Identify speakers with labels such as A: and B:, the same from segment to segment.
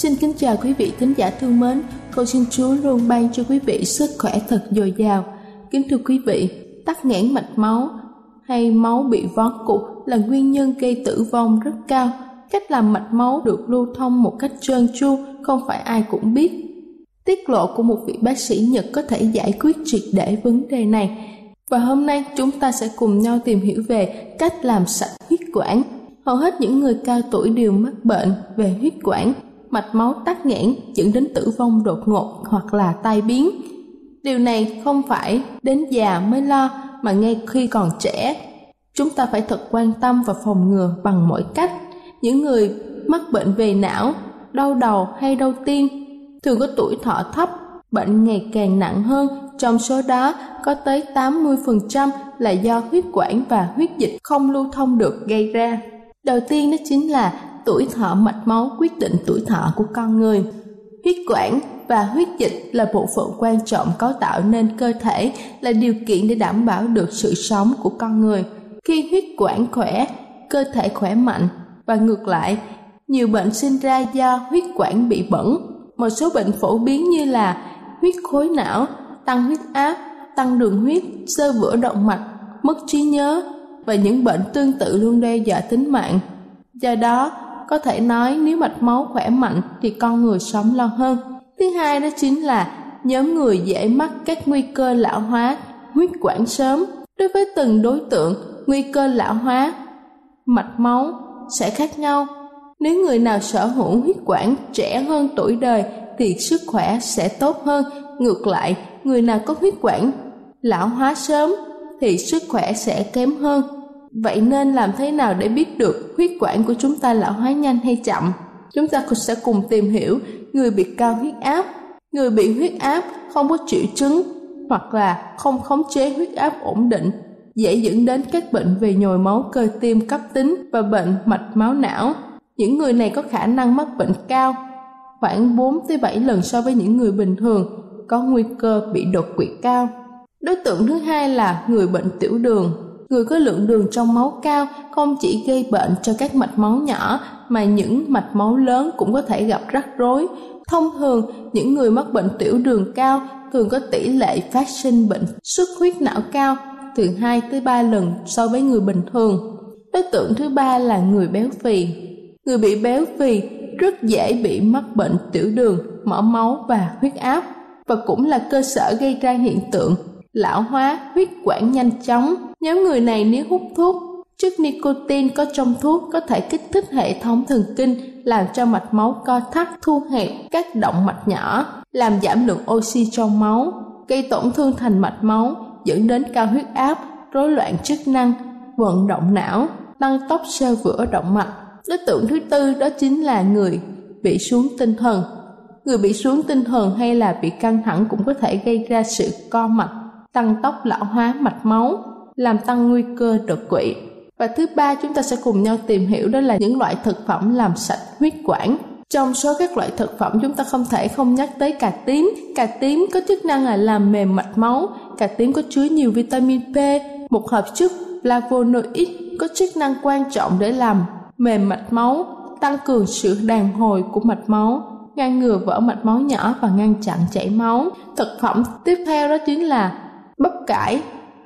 A: Xin kính chào quý vị thính giả thương mến, cầu xin Chúa luôn ban cho quý vị sức khỏe thật dồi dào. Kính thưa quý vị, tắc nghẽn mạch máu hay máu bị vón cục là nguyên nhân gây tử vong rất cao. Cách làm mạch máu được lưu thông một cách trơn tru không phải ai cũng biết. Tiết lộ của một vị bác sĩ Nhật có thể giải quyết triệt để vấn đề này. Và hôm nay chúng ta sẽ cùng nhau tìm hiểu về cách làm sạch huyết quản. Hầu hết những người cao tuổi đều mắc bệnh về huyết quản mạch máu tắc nghẽn dẫn đến tử vong đột ngột hoặc là tai biến. Điều này không phải đến già mới lo mà ngay khi còn trẻ. Chúng ta phải thật quan tâm và phòng ngừa bằng mọi cách. Những người mắc bệnh về não, đau đầu hay đau tim thường có tuổi thọ thấp, bệnh ngày càng nặng hơn, trong số đó có tới 80% là do huyết quản và huyết dịch không lưu thông được gây ra. Đầu tiên đó chính là tuổi thọ mạch máu quyết định tuổi thọ của con người. Huyết quản và huyết dịch là bộ phận quan trọng cấu tạo nên cơ thể là điều kiện để đảm bảo được sự sống của con người. Khi huyết quản khỏe, cơ thể khỏe mạnh và ngược lại, nhiều bệnh sinh ra do huyết quản bị bẩn. Một số bệnh phổ biến như là huyết khối não, tăng huyết áp, tăng đường huyết, sơ vữa động mạch, mất trí nhớ và những bệnh tương tự luôn đe dọa tính mạng. Do đó, có thể nói nếu mạch máu khỏe mạnh thì con người sống lâu hơn. Thứ hai đó chính là nhóm người dễ mắc các nguy cơ lão hóa huyết quản sớm. Đối với từng đối tượng, nguy cơ lão hóa mạch máu sẽ khác nhau. Nếu người nào sở hữu huyết quản trẻ hơn tuổi đời thì sức khỏe sẽ tốt hơn. Ngược lại, người nào có huyết quản lão hóa sớm thì sức khỏe sẽ kém hơn Vậy nên làm thế nào để biết được huyết quản của chúng ta lão hóa nhanh hay chậm? Chúng ta sẽ cùng tìm hiểu người bị cao huyết áp, người bị huyết áp không có triệu chứng hoặc là không khống chế huyết áp ổn định dễ dẫn đến các bệnh về nhồi máu cơ tim cấp tính và bệnh mạch máu não. Những người này có khả năng mắc bệnh cao, khoảng 4 tới 7 lần so với những người bình thường, có nguy cơ bị đột quỵ cao. Đối tượng thứ hai là người bệnh tiểu đường Người có lượng đường trong máu cao không chỉ gây bệnh cho các mạch máu nhỏ mà những mạch máu lớn cũng có thể gặp rắc rối. Thông thường, những người mắc bệnh tiểu đường cao thường có tỷ lệ phát sinh bệnh xuất huyết não cao từ 2 tới 3 lần so với người bình thường. Đối tượng thứ ba là người béo phì. Người bị béo phì rất dễ bị mắc bệnh tiểu đường, mỡ máu và huyết áp và cũng là cơ sở gây ra hiện tượng lão hóa huyết quản nhanh chóng. Nhóm người này nếu hút thuốc, chất nicotine có trong thuốc có thể kích thích hệ thống thần kinh, làm cho mạch máu co thắt, thu hẹp các động mạch nhỏ, làm giảm lượng oxy trong máu, gây tổn thương thành mạch máu, dẫn đến cao huyết áp, rối loạn chức năng, vận động não, tăng tốc sơ vữa động mạch. Đối tượng thứ tư đó chính là người bị xuống tinh thần. Người bị xuống tinh thần hay là bị căng thẳng cũng có thể gây ra sự co mạch, tăng tốc lão hóa mạch máu, làm tăng nguy cơ đột quỵ. Và thứ ba chúng ta sẽ cùng nhau tìm hiểu đó là những loại thực phẩm làm sạch huyết quản. Trong số các loại thực phẩm chúng ta không thể không nhắc tới cà tím. Cà tím có chức năng là làm mềm mạch máu. Cà tím có chứa nhiều vitamin P, một hợp chất flavonoid có chức năng quan trọng để làm mềm mạch máu, tăng cường sự đàn hồi của mạch máu, ngăn ngừa vỡ mạch máu nhỏ và ngăn chặn chảy máu. Thực phẩm tiếp theo đó chính là bắp cải,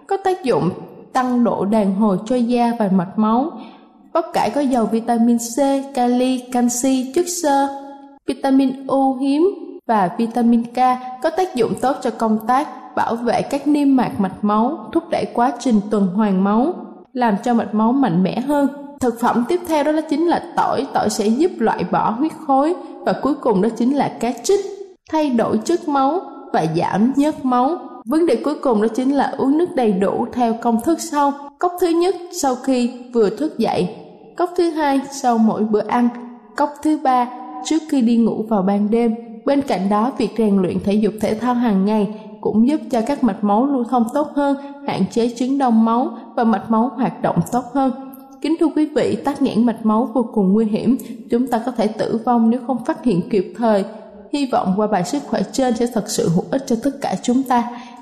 A: có tác dụng tăng độ đàn hồi cho da và mạch máu. Bắp cải có giàu vitamin C, kali, canxi, chất xơ, vitamin U hiếm và vitamin K có tác dụng tốt cho công tác bảo vệ các niêm mạc mạch máu, thúc đẩy quá trình tuần hoàn máu, làm cho mạch máu mạnh mẽ hơn. Thực phẩm tiếp theo đó, đó chính là tỏi, tỏi sẽ giúp loại bỏ huyết khối và cuối cùng đó chính là cá trích, thay đổi chất máu và giảm nhớt máu. Vấn đề cuối cùng đó chính là uống nước đầy đủ theo công thức sau. Cốc thứ nhất sau khi vừa thức dậy, cốc thứ hai sau mỗi bữa ăn, cốc thứ ba trước khi đi ngủ vào ban đêm. Bên cạnh đó, việc rèn luyện thể dục thể thao hàng ngày cũng giúp cho các mạch máu lưu thông tốt hơn, hạn chế chứng đông máu và mạch máu hoạt động tốt hơn. Kính thưa quý vị, tắc nghẽn mạch máu vô cùng nguy hiểm, chúng ta có thể tử vong nếu không phát hiện kịp thời. Hy vọng qua bài sức khỏe trên sẽ thật sự hữu ích cho tất cả chúng ta.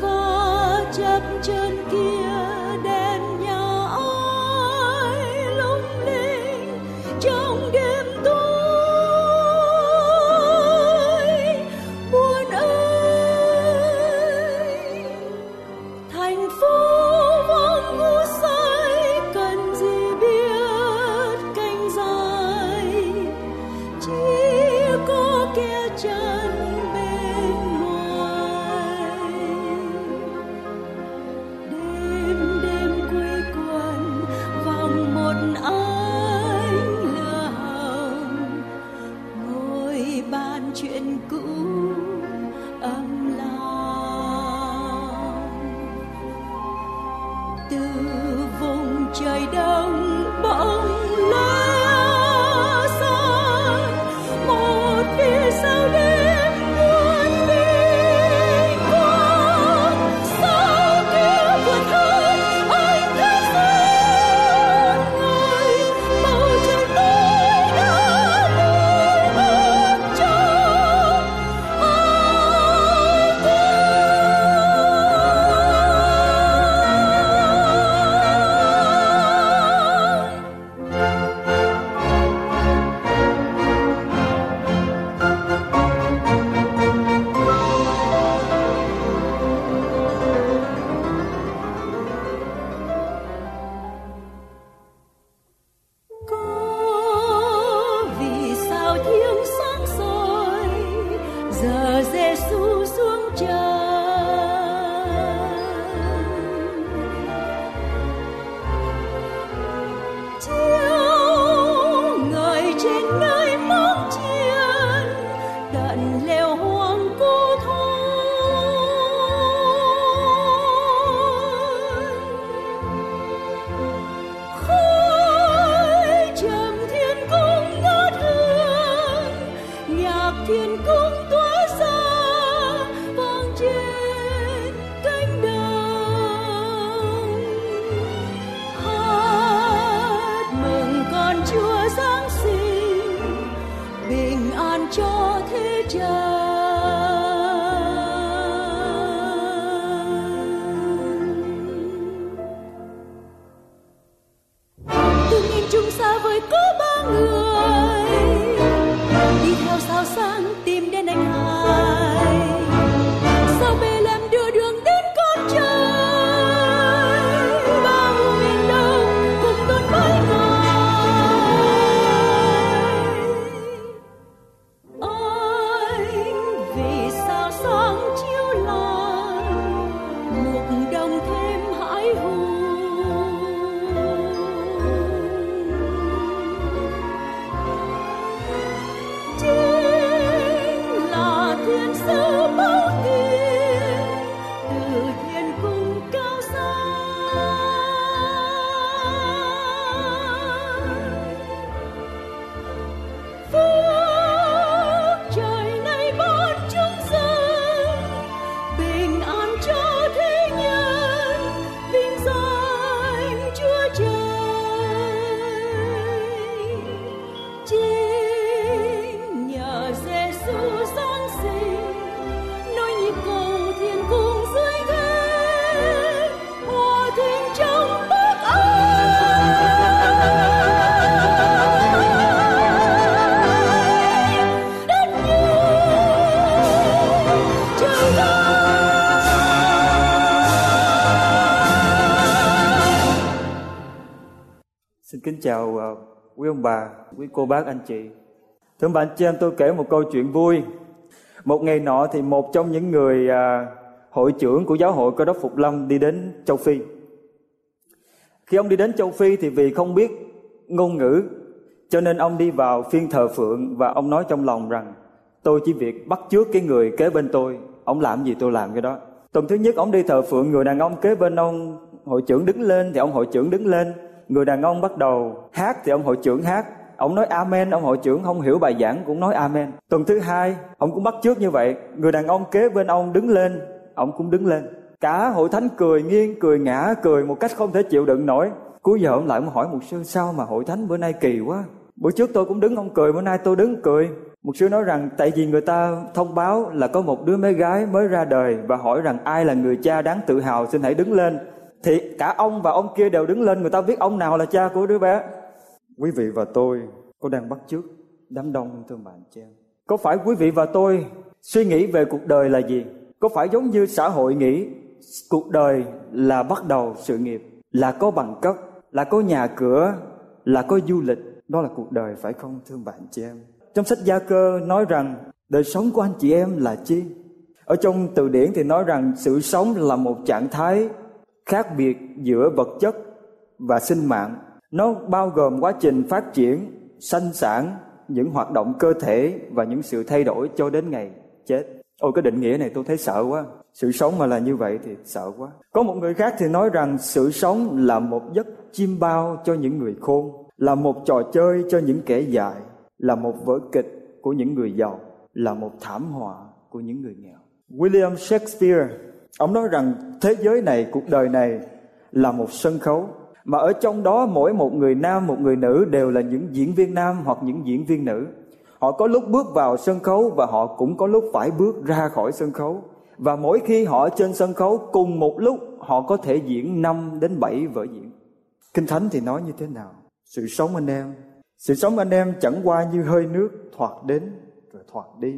B: và chập chân kia quý cô bác anh chị. Thưa bạn chị em tôi kể một câu chuyện vui. Một ngày nọ thì một trong những người à, hội trưởng của giáo hội Cơ đốc Phục Lâm đi đến châu Phi. Khi ông đi đến châu Phi thì vì không biết ngôn ngữ cho nên ông đi vào phiên thờ phượng và ông nói trong lòng rằng tôi chỉ việc bắt chước cái người kế bên tôi, ông làm gì tôi làm cái đó. Tuần thứ nhất ông đi thờ phượng người đàn ông kế bên ông hội trưởng đứng lên thì ông hội trưởng đứng lên người đàn ông bắt đầu hát thì ông hội trưởng hát ông nói amen, ông hội trưởng không hiểu bài giảng cũng nói amen. Tuần thứ hai, ông cũng bắt trước như vậy. Người đàn ông kế bên ông đứng lên, ông cũng đứng lên. Cả hội thánh cười nghiêng, cười ngã, cười một cách không thể chịu đựng nổi. Cuối giờ ông lại ông hỏi một sư, sao mà hội thánh bữa nay kỳ quá? Bữa trước tôi cũng đứng, ông cười, bữa nay tôi đứng cười. Một sư nói rằng, tại vì người ta thông báo là có một đứa bé gái mới ra đời và hỏi rằng ai là người cha đáng tự hào, xin hãy đứng lên. Thì cả ông và ông kia đều đứng lên, người ta biết ông nào là cha của đứa bé quý vị và tôi có đang bắt chước đám đông, thương bạn chị em. Có phải quý vị và tôi suy nghĩ về cuộc đời là gì? Có phải giống như xã hội nghĩ, cuộc đời là bắt đầu sự nghiệp? Là có bằng cấp, là có nhà cửa, là có du lịch. Đó là cuộc đời, phải không, thương bạn chị em? Trong sách gia cơ nói rằng, đời sống của anh chị em là chi? Ở trong từ điển thì nói rằng, sự sống là một trạng thái khác biệt giữa vật chất và sinh mạng nó bao gồm quá trình phát triển, sanh sản, những hoạt động cơ thể và những sự thay đổi cho đến ngày chết. Ôi, cái định nghĩa này tôi thấy sợ quá. Sự sống mà là như vậy thì sợ quá. Có một người khác thì nói rằng sự sống là một giấc chim bao cho những người khôn, là một trò chơi cho những kẻ dại, là một vở kịch của những người giàu, là một thảm họa của những người nghèo. William shakespeare, ông nói rằng thế giới này, cuộc đời này là một sân khấu mà ở trong đó mỗi một người nam một người nữ đều là những diễn viên nam hoặc những diễn viên nữ họ có lúc bước vào sân khấu và họ cũng có lúc phải bước ra khỏi sân khấu và mỗi khi họ trên sân khấu cùng một lúc họ có thể diễn 5 đến 7 vở diễn. Kinh Thánh thì nói như thế nào? Sự sống anh em, sự sống anh em chẳng qua như hơi nước thoạt đến rồi thoạt đi.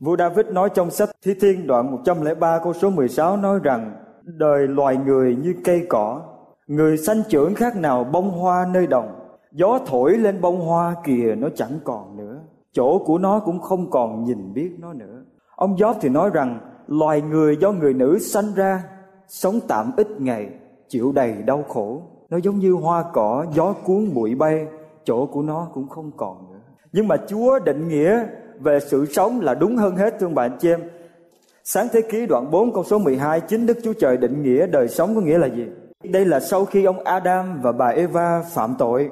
B: Vua David nói trong sách Thi Thiên đoạn 103 câu số 16 nói rằng Đời loài người như cây cỏ, người sanh trưởng khác nào bông hoa nơi đồng. Gió thổi lên bông hoa kìa nó chẳng còn nữa, chỗ của nó cũng không còn nhìn biết nó nữa. Ông Gióp thì nói rằng loài người do người nữ sanh ra, sống tạm ít ngày, chịu đầy đau khổ. Nó giống như hoa cỏ, gió cuốn bụi bay, chỗ của nó cũng không còn nữa. Nhưng mà Chúa định nghĩa về sự sống là đúng hơn hết thương bạn chị em. Sáng thế ký đoạn 4 câu số 12 chính Đức Chúa Trời định nghĩa đời sống có nghĩa là gì? Đây là sau khi ông Adam và bà Eva phạm tội,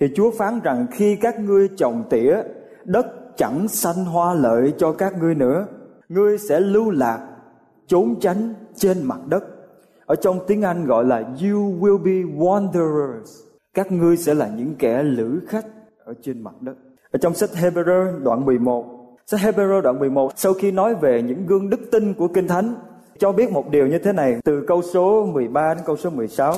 B: thì Chúa phán rằng khi các ngươi trồng tỉa, đất chẳng xanh hoa lợi cho các ngươi nữa, ngươi sẽ lưu lạc, trốn tránh trên mặt đất. Ở trong tiếng Anh gọi là, you will be wanderers. Các ngươi sẽ là những kẻ lữ khách ở trên mặt đất. Ở trong sách Hebrew đoạn 11 Sách Hebrew đoạn 11 sau khi nói về những gương đức tin của Kinh Thánh cho biết một điều như thế này, từ câu số 13 đến câu số 16.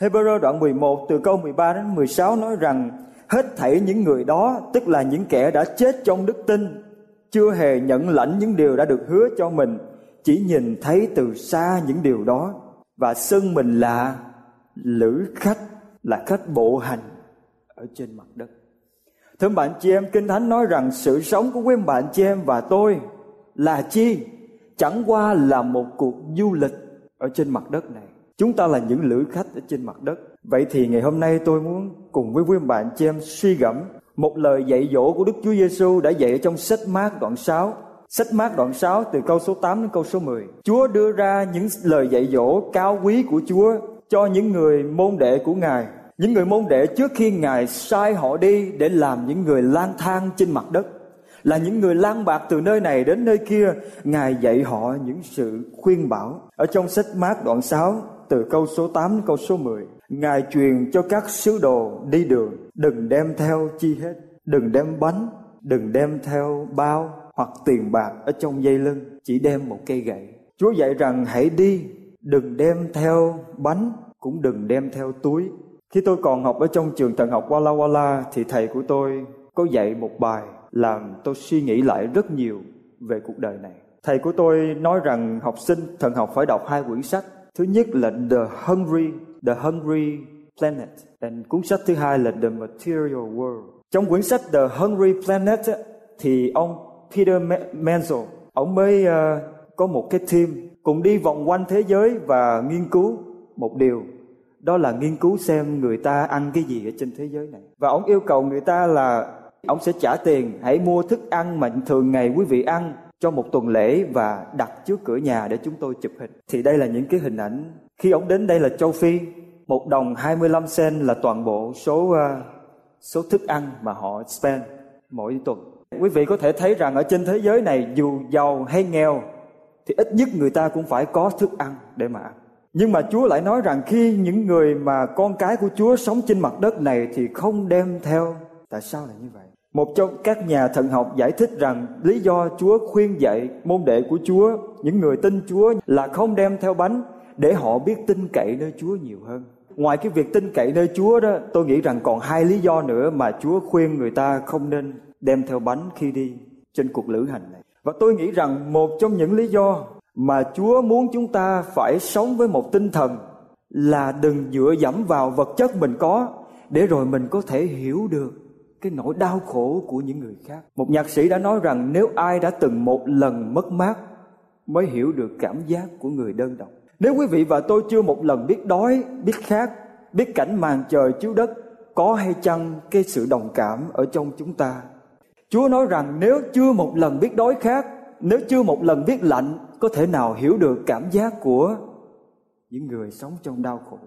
B: Hebrew đoạn 11 từ câu 13 đến 16 nói rằng, hết thảy những người đó, tức là những kẻ đã chết trong đức tin, chưa hề nhận lãnh những điều đã được hứa cho mình, chỉ nhìn thấy từ xa những điều đó, và xưng mình là lữ khách, là khách bộ hành ở trên mặt đất thưa bạn chị em, kinh thánh nói rằng sự sống của quý bạn chị em và tôi là chi chẳng qua là một cuộc du lịch ở trên mặt đất này. Chúng ta là những lữ khách ở trên mặt đất. Vậy thì ngày hôm nay tôi muốn cùng với quý bạn chị em suy gẫm một lời dạy dỗ của Đức Chúa Giêsu đã dạy ở trong sách Mát đoạn 6 Sách Mát đoạn 6 từ câu số 8 đến câu số 10 Chúa đưa ra những lời dạy dỗ cao quý của Chúa cho những người môn đệ của Ngài. Những người môn đệ trước khi Ngài sai họ đi để làm những người lang thang trên mặt đất là những người lang bạc từ nơi này đến nơi kia. Ngài dạy họ những sự khuyên bảo. Ở trong sách mát đoạn 6 từ câu số 8 đến câu số 10 Ngài truyền cho các sứ đồ đi đường, đừng đem theo chi hết, đừng đem bánh, đừng đem theo bao hoặc tiền bạc ở trong dây lưng, chỉ đem một cây gậy. Chúa dạy rằng, hãy đi, đừng đem theo bánh, cũng đừng đem theo túi. Khi tôi còn học ở trong trường thần học Walla Walla, thì thầy của tôi có dạy một bài làm tôi suy nghĩ lại rất nhiều về cuộc đời này. Thầy của tôi nói rằng học sinh thần học phải đọc hai quyển sách. Thứ nhất là The Hungry, The Hungry Planet. và cuốn sách thứ hai là The Material World. Trong quyển sách The Hungry Planet thì ông Peter Menzel, ông mới uh, có một cái team cùng đi vòng quanh thế giới và nghiên cứu một điều đó là nghiên cứu xem người ta ăn cái gì ở trên thế giới này và ông yêu cầu người ta là ông sẽ trả tiền hãy mua thức ăn mà thường ngày quý vị ăn cho một tuần lễ và đặt trước cửa nhà để chúng tôi chụp hình. Thì đây là những cái hình ảnh. Khi ông đến đây là châu Phi một đồng 25 sen là toàn bộ số uh, số thức ăn mà họ spend mỗi tuần. Quý vị có thể thấy rằng ở trên thế giới này dù giàu hay nghèo thì ít nhất người ta cũng phải có thức ăn để mà ăn. Nhưng mà Chúa lại nói rằng khi những người mà con cái của Chúa sống trên mặt đất này thì không đem theo. Tại sao lại như vậy? Một trong các nhà thần học giải thích rằng lý do Chúa khuyên dạy môn đệ của Chúa, những người tin Chúa là không đem theo bánh để họ biết tin cậy nơi Chúa nhiều hơn. Ngoài cái việc tin cậy nơi Chúa đó, tôi nghĩ rằng còn hai lý do nữa mà Chúa khuyên người ta không nên đem theo bánh khi đi trên cuộc lữ hành này. Và tôi nghĩ rằng một trong những lý do mà Chúa muốn chúng ta phải sống với một tinh thần là đừng dựa dẫm vào vật chất mình có để rồi mình có thể hiểu được cái nỗi đau khổ của những người khác. Một nhạc sĩ đã nói rằng nếu ai đã từng một lần mất mát mới hiểu được cảm giác của người đơn độc. Nếu quý vị và tôi chưa một lần biết đói, biết khát, biết cảnh màn trời chiếu đất, có hay chăng cái sự đồng cảm ở trong chúng ta. Chúa nói rằng nếu chưa một lần biết đói khát, nếu chưa một lần biết lạnh có thể nào hiểu được cảm giác của những người sống trong đau khổ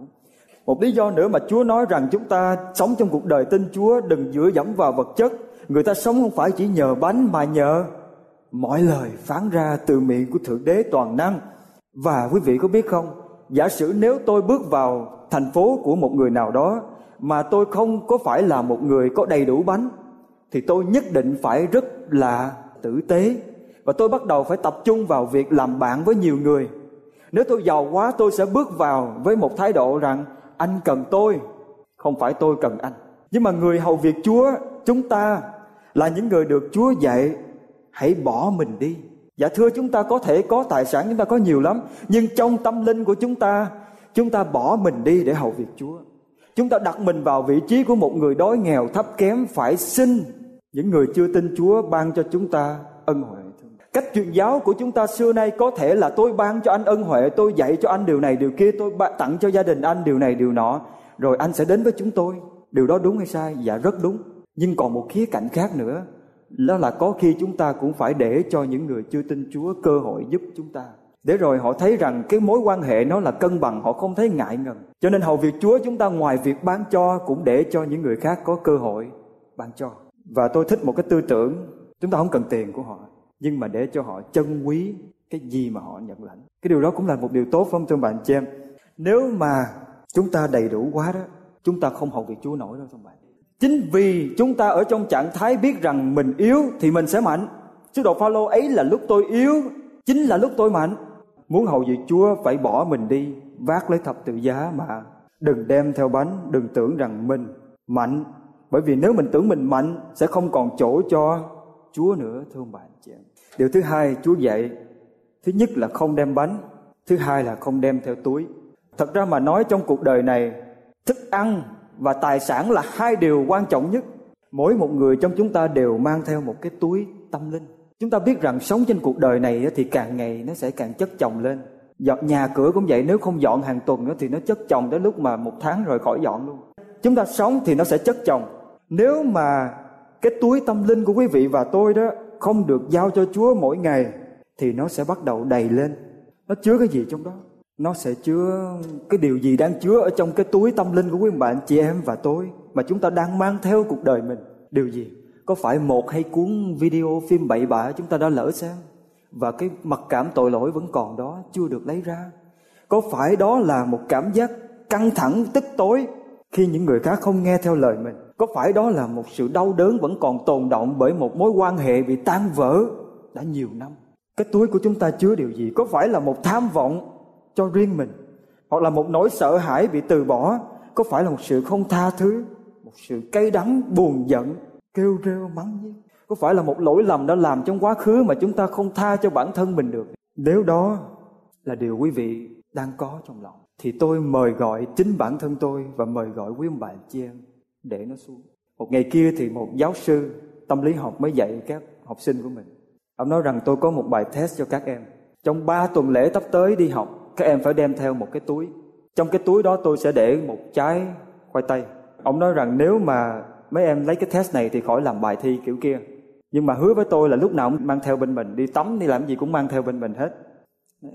B: một lý do nữa mà chúa nói rằng chúng ta sống trong cuộc đời tin chúa, đừng dựa dẫm vào vật chất. Người ta sống không phải chỉ nhờ bánh mà nhờ mọi lời phán ra từ miệng của thượng đế toàn năng. Và quý vị có biết không, giả sử nếu tôi bước vào thành phố của một người nào đó mà tôi không có phải là một người có đầy đủ bánh, thì tôi nhất định phải rất là tử tế. Và tôi bắt đầu phải tập trung vào việc làm bạn với nhiều người. Nếu tôi giàu quá, tôi sẽ bước vào với một thái độ rằng anh cần tôi, không phải tôi cần anh. Nhưng mà người hầu việc chúa, chúng ta là những người được chúa dạy, hãy bỏ mình đi. Dạ thưa chúng ta có thể có tài sản chúng ta có nhiều lắm, nhưng trong tâm linh của chúng ta chúng ta bỏ mình đi để hầu việc chúa. Chúng ta đặt mình vào vị trí của một người đói nghèo thấp kém phải xin những người chưa tin chúa ban cho chúng ta ân huệ cách truyền giáo của chúng ta xưa nay có thể là tôi ban cho anh ân huệ, tôi dạy cho anh điều này, điều kia, tôi tặng cho gia đình anh điều này, điều nọ. Rồi anh sẽ đến với chúng tôi. Điều đó đúng hay sai? Dạ rất đúng. Nhưng còn một khía cạnh khác nữa, đó là có khi chúng ta cũng phải để cho những người chưa tin chúa cơ hội giúp chúng ta. Để rồi họ thấy rằng cái mối quan hệ nó là cân bằng, họ không thấy ngại ngần. Cho nên hầu việc chúa chúng ta ngoài việc bán cho cũng để cho những người khác có cơ hội bán cho. Và tôi thích một cái tư tưởng, chúng ta không cần tiền của họ nhưng mà để cho họ trân quý cái gì mà họ nhận lãnh. Cái điều đó cũng là một điều tốt không thưa bạn chị em? Nếu mà chúng ta đầy đủ quá đó, chúng ta không hầu việc chúa nổi đâu, thưa bạn chính vì chúng ta ở trong trạng thái biết rằng mình yếu thì mình sẽ mạnh. Sứ đồ phaolô ấy là lúc tôi yếu, chính là lúc tôi mạnh. Muốn hầu việc chúa phải bỏ mình đi, vác lấy thập tự giá mà đừng đem theo bánh, đừng tưởng rằng mình mạnh. Bởi vì nếu mình tưởng mình mạnh, sẽ không còn chỗ cho Chúa nữa thưa ông bạn chị em. Điều thứ hai Chúa dạy thứ nhất là không đem bánh, thứ hai là không đem theo túi. Thật ra mà nói trong cuộc đời này thức ăn và tài sản là hai điều quan trọng nhất. Mỗi một người trong chúng ta đều mang theo một cái túi tâm linh. Chúng ta biết rằng sống trên cuộc đời này thì càng ngày nó sẽ càng chất chồng lên. Dọn nhà cửa cũng vậy, nếu không dọn hàng tuần nữa thì nó chất chồng đến lúc mà một tháng rồi khỏi dọn luôn. Chúng ta sống thì nó sẽ chất chồng. Nếu mà cái túi tâm linh của quý vị và tôi đó không được giao cho Chúa mỗi ngày, thì nó sẽ bắt đầu đầy lên. Nó chứa cái gì trong đó? Nó sẽ chứa cái điều gì đang chứa ở trong cái túi tâm linh của quý bạn chị em và tôi mà chúng ta đang mang theo cuộc đời mình. Điều gì? Có phải một hay cuốn video phim bậy bạ chúng ta đã lỡ xem và cái mặc cảm tội lỗi vẫn còn đó, chưa được lấy ra? Có phải đó là một cảm giác căng thẳng, tức tối khi những người khác không nghe theo lời mình? Có phải đó là một sự đau đớn vẫn còn tồn động bởi một mối quan hệ bị tan vỡ đã nhiều năm? Cái túi của chúng ta chứa điều gì? Có phải là một tham vọng cho riêng mình? Hoặc là một nỗi sợ hãi bị từ bỏ? Có phải là một sự không tha thứ? Một sự cay đắng, buồn giận, kêu rêu, mắng nhiếc? Có phải là một lỗi lầm đã làm trong quá khứ mà chúng ta không tha cho bản thân mình được? Nếu đó là điều quý vị đang có trong lòng thì tôi mời gọi chính bản thân tôi và mời gọi quý ông bà chị em để nó xuống. Một ngày kia thì một giáo sư tâm lý học mới dạy các học sinh của mình. Ông nói rằng tôi có một bài test cho các em. Trong 3 tuần lễ sắp tới đi học, các em phải đem theo một cái túi. Trong cái túi đó tôi sẽ để một trái khoai tây. Ông nói rằng nếu mà mấy em lấy cái test này thì khỏi làm bài thi kiểu kia. Nhưng mà hứa với tôi là lúc nào cũng mang theo bên mình, đi tắm đi làm gì cũng mang theo bên mình hết.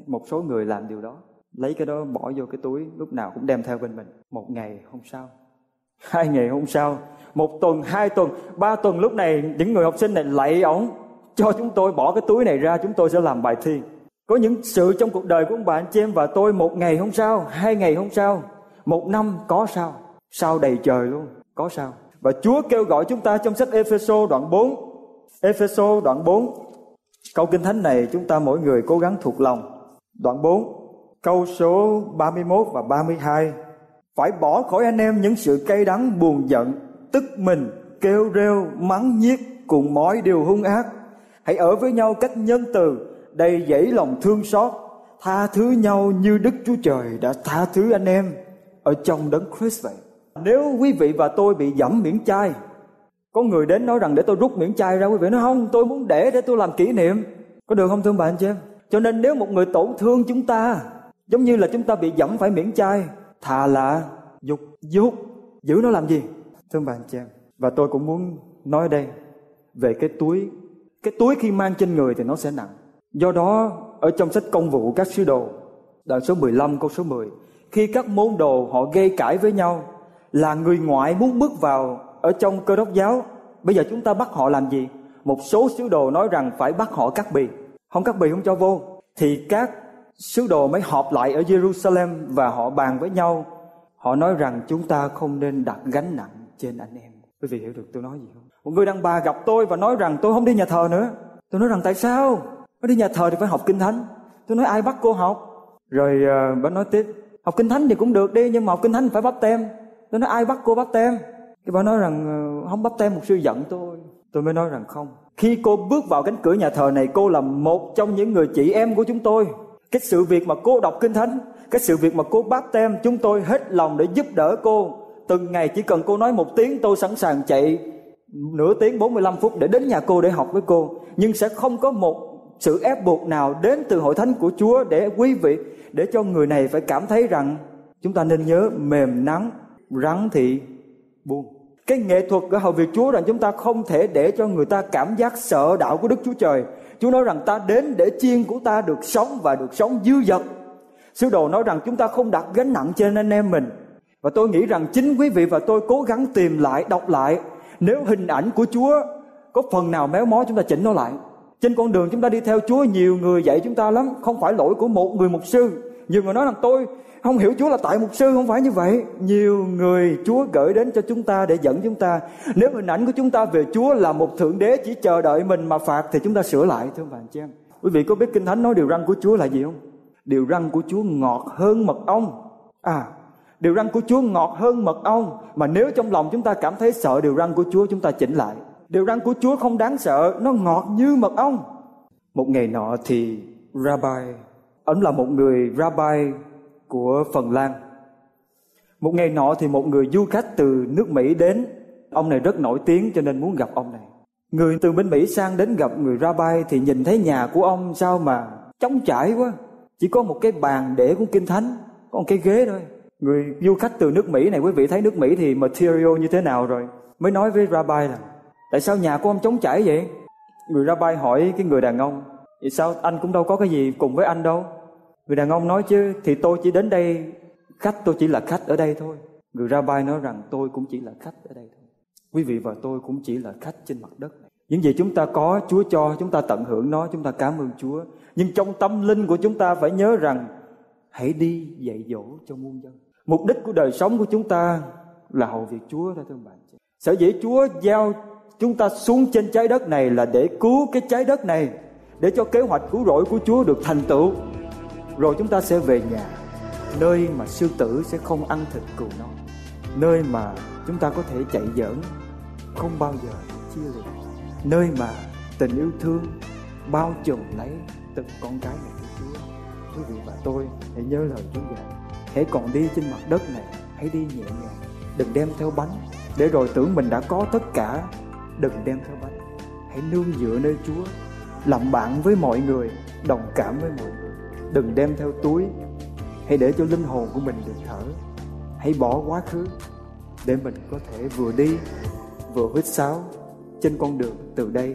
B: Một số người làm điều đó, lấy cái đó bỏ vô cái túi, lúc nào cũng đem theo bên mình. Một ngày hôm sau hai ngày hôm sau, một tuần, hai tuần, ba tuần lúc này những người học sinh này lạy ổng, cho chúng tôi bỏ cái túi này ra, chúng tôi sẽ làm bài thi. Có những sự trong cuộc đời của ông bạn chị em và tôi một ngày hôm sau, hai ngày hôm sau, một năm có sao? Sao đầy trời luôn? Có sao? Và Chúa kêu gọi chúng ta trong sách Epheso đoạn 4 Epheso đoạn 4 Câu kinh thánh này chúng ta mỗi người cố gắng thuộc lòng. Đoạn 4 Câu số 31 và 32 phải bỏ khỏi anh em những sự cay đắng, buồn giận, tức mình, kêu rêu, mắng nhiếc, cùng mọi điều hung ác. Hãy ở với nhau cách nhân từ, đầy dẫy lòng thương xót. Tha thứ nhau như đức chúa trời đã tha thứ anh em ở trong đấng christ vậy. Nếu quý vị và tôi bị dẫm miễn chai, có người đến nói rằng để tôi rút miễn chai ra, quý vị nói không, tôi muốn để để tôi làm kỷ niệm. Có được không thưa bạn chị em? Cho nên nếu một người tổn thương chúng ta, giống như là chúng ta bị dẫm phải miễn chai thà là dục dục giữ nó làm gì? Thưa bạn chị em. Và tôi cũng muốn nói đây về cái túi cái túi khi mang trên người thì nó sẽ nặng. Do đó, ở trong sách công vụ các sứ đồ, đoạn số 15 câu số 10 khi các môn đồ họ gây cãi với nhau là người ngoại muốn bước vào ở trong cơ đốc giáo, bây giờ chúng ta bắt họ làm gì? Một số sứ đồ nói rằng phải bắt họ cắt bì. Không cắt bì không cho vô. Thì các sứ đồ mới họp lại ở Jerusalem và họ bàn với nhau. Họ nói rằng chúng ta không nên đặt gánh nặng trên anh em. Quý vị hiểu được tôi nói gì không? Một người đàn bà gặp tôi và nói rằng tôi không đi nhà thờ nữa. Tôi nói rằng tại sao? Nó đi nhà thờ thì phải học kinh thánh. Tôi nói ai bắt cô học? Rồi uh, bà nói tiếp, học kinh thánh thì cũng được đi nhưng mà học kinh thánh phải bắt tem. Tôi nói ai bắt cô bắt tem? Cái bà nói rằng uh, không bắt tem một sư giận tôi. Tôi mới nói rằng không. Khi cô bước vào cánh cửa nhà thờ này cô là một trong những người chị em của chúng tôi cái sự việc mà cô đọc kinh thánh, cái sự việc mà cô báp tem, chúng tôi hết lòng để giúp đỡ cô. Từng ngày chỉ cần cô nói một tiếng, tôi sẵn sàng chạy nửa tiếng 45 phút để đến nhà cô để học với cô. Nhưng sẽ không có một sự ép buộc nào đến từ hội thánh của Chúa để quý vị, để cho người này phải cảm thấy rằng chúng ta nên nhớ mềm nắng, rắn thì buông. Cái nghệ thuật của hầu việc Chúa rằng chúng ta không thể để cho người ta cảm giác sợ đạo của Đức Chúa Trời. Chúa nói rằng ta đến để chiên của ta được sống và được sống dư dật. Sứ đồ nói rằng chúng ta không đặt gánh nặng trên anh em mình. Và tôi nghĩ rằng chính quý vị và tôi cố gắng tìm lại, đọc lại. Nếu hình ảnh của Chúa có phần nào méo mó chúng ta chỉnh nó lại. Trên con đường chúng ta đi theo Chúa nhiều người dạy chúng ta lắm. Không phải lỗi của một người mục sư. Nhiều người nói rằng tôi không hiểu Chúa là tại mục sư không phải như vậy. Nhiều người Chúa gửi đến cho chúng ta để dẫn chúng ta. Nếu hình ảnh của chúng ta về Chúa là một thượng đế chỉ chờ đợi mình mà phạt thì chúng ta sửa lại thưa bạn chị em. Quý vị có biết Kinh Thánh nói điều răng của Chúa là gì không? Điều răng của Chúa ngọt hơn mật ong. À, Điều răn của Chúa ngọt hơn mật ong mà nếu trong lòng chúng ta cảm thấy sợ điều răn của Chúa chúng ta chỉnh lại. Điều răn của Chúa không đáng sợ, nó ngọt như mật ong. Một ngày nọ thì Rabbi, ông là một người Rabbi của Phần Lan. Một ngày nọ thì một người du khách từ nước Mỹ đến, ông này rất nổi tiếng cho nên muốn gặp ông này. Người từ bên Mỹ sang đến gặp người Rabbi thì nhìn thấy nhà của ông sao mà trống trải quá. Chỉ có một cái bàn để của kinh thánh, có một cái ghế thôi. Người du khách từ nước Mỹ này quý vị thấy nước Mỹ thì material như thế nào rồi. Mới nói với Rabbi là tại sao nhà của ông trống trải vậy? Người Rabbi hỏi cái người đàn ông vì sao anh cũng đâu có cái gì cùng với anh đâu Người đàn ông nói chứ, Thì tôi chỉ đến đây, Khách tôi chỉ là khách ở đây thôi. Người Rabbi nói rằng, tôi cũng chỉ là khách ở đây thôi. Quý vị và tôi cũng chỉ là khách trên mặt đất này. Những gì chúng ta có, Chúa cho, chúng ta tận hưởng nó, Chúng ta cảm ơn Chúa. Nhưng trong tâm linh của chúng ta phải nhớ rằng, Hãy đi dạy dỗ cho muôn dân. Mục đích của đời sống của chúng ta Là hầu việc Chúa thôi, thưa bạn Sở dĩ Chúa giao chúng ta xuống trên trái đất này là để cứu cái trái đất này, để cho kế hoạch cứu rỗi của Chúa được thành tựu rồi chúng ta sẽ về nhà, nơi mà sư tử sẽ không ăn thịt cừu non, nơi mà chúng ta có thể chạy giỡn không bao giờ chia lìa, nơi mà tình yêu thương bao trùm lấy từng con cái này của Chúa. Quý vị và tôi hãy nhớ lời Chúa dạy, hãy còn đi trên mặt đất này, hãy đi nhẹ nhàng, đừng đem theo bánh, để rồi tưởng mình đã có tất cả, đừng đem theo bánh. Hãy nương dựa nơi chúa, làm bạn với mọi người, đồng cảm với mọi người đừng đem theo túi. Hãy để cho linh hồn của mình được thở. Hãy bỏ quá khứ để mình có thể vừa đi, vừa huýt sáo trên con đường từ đây.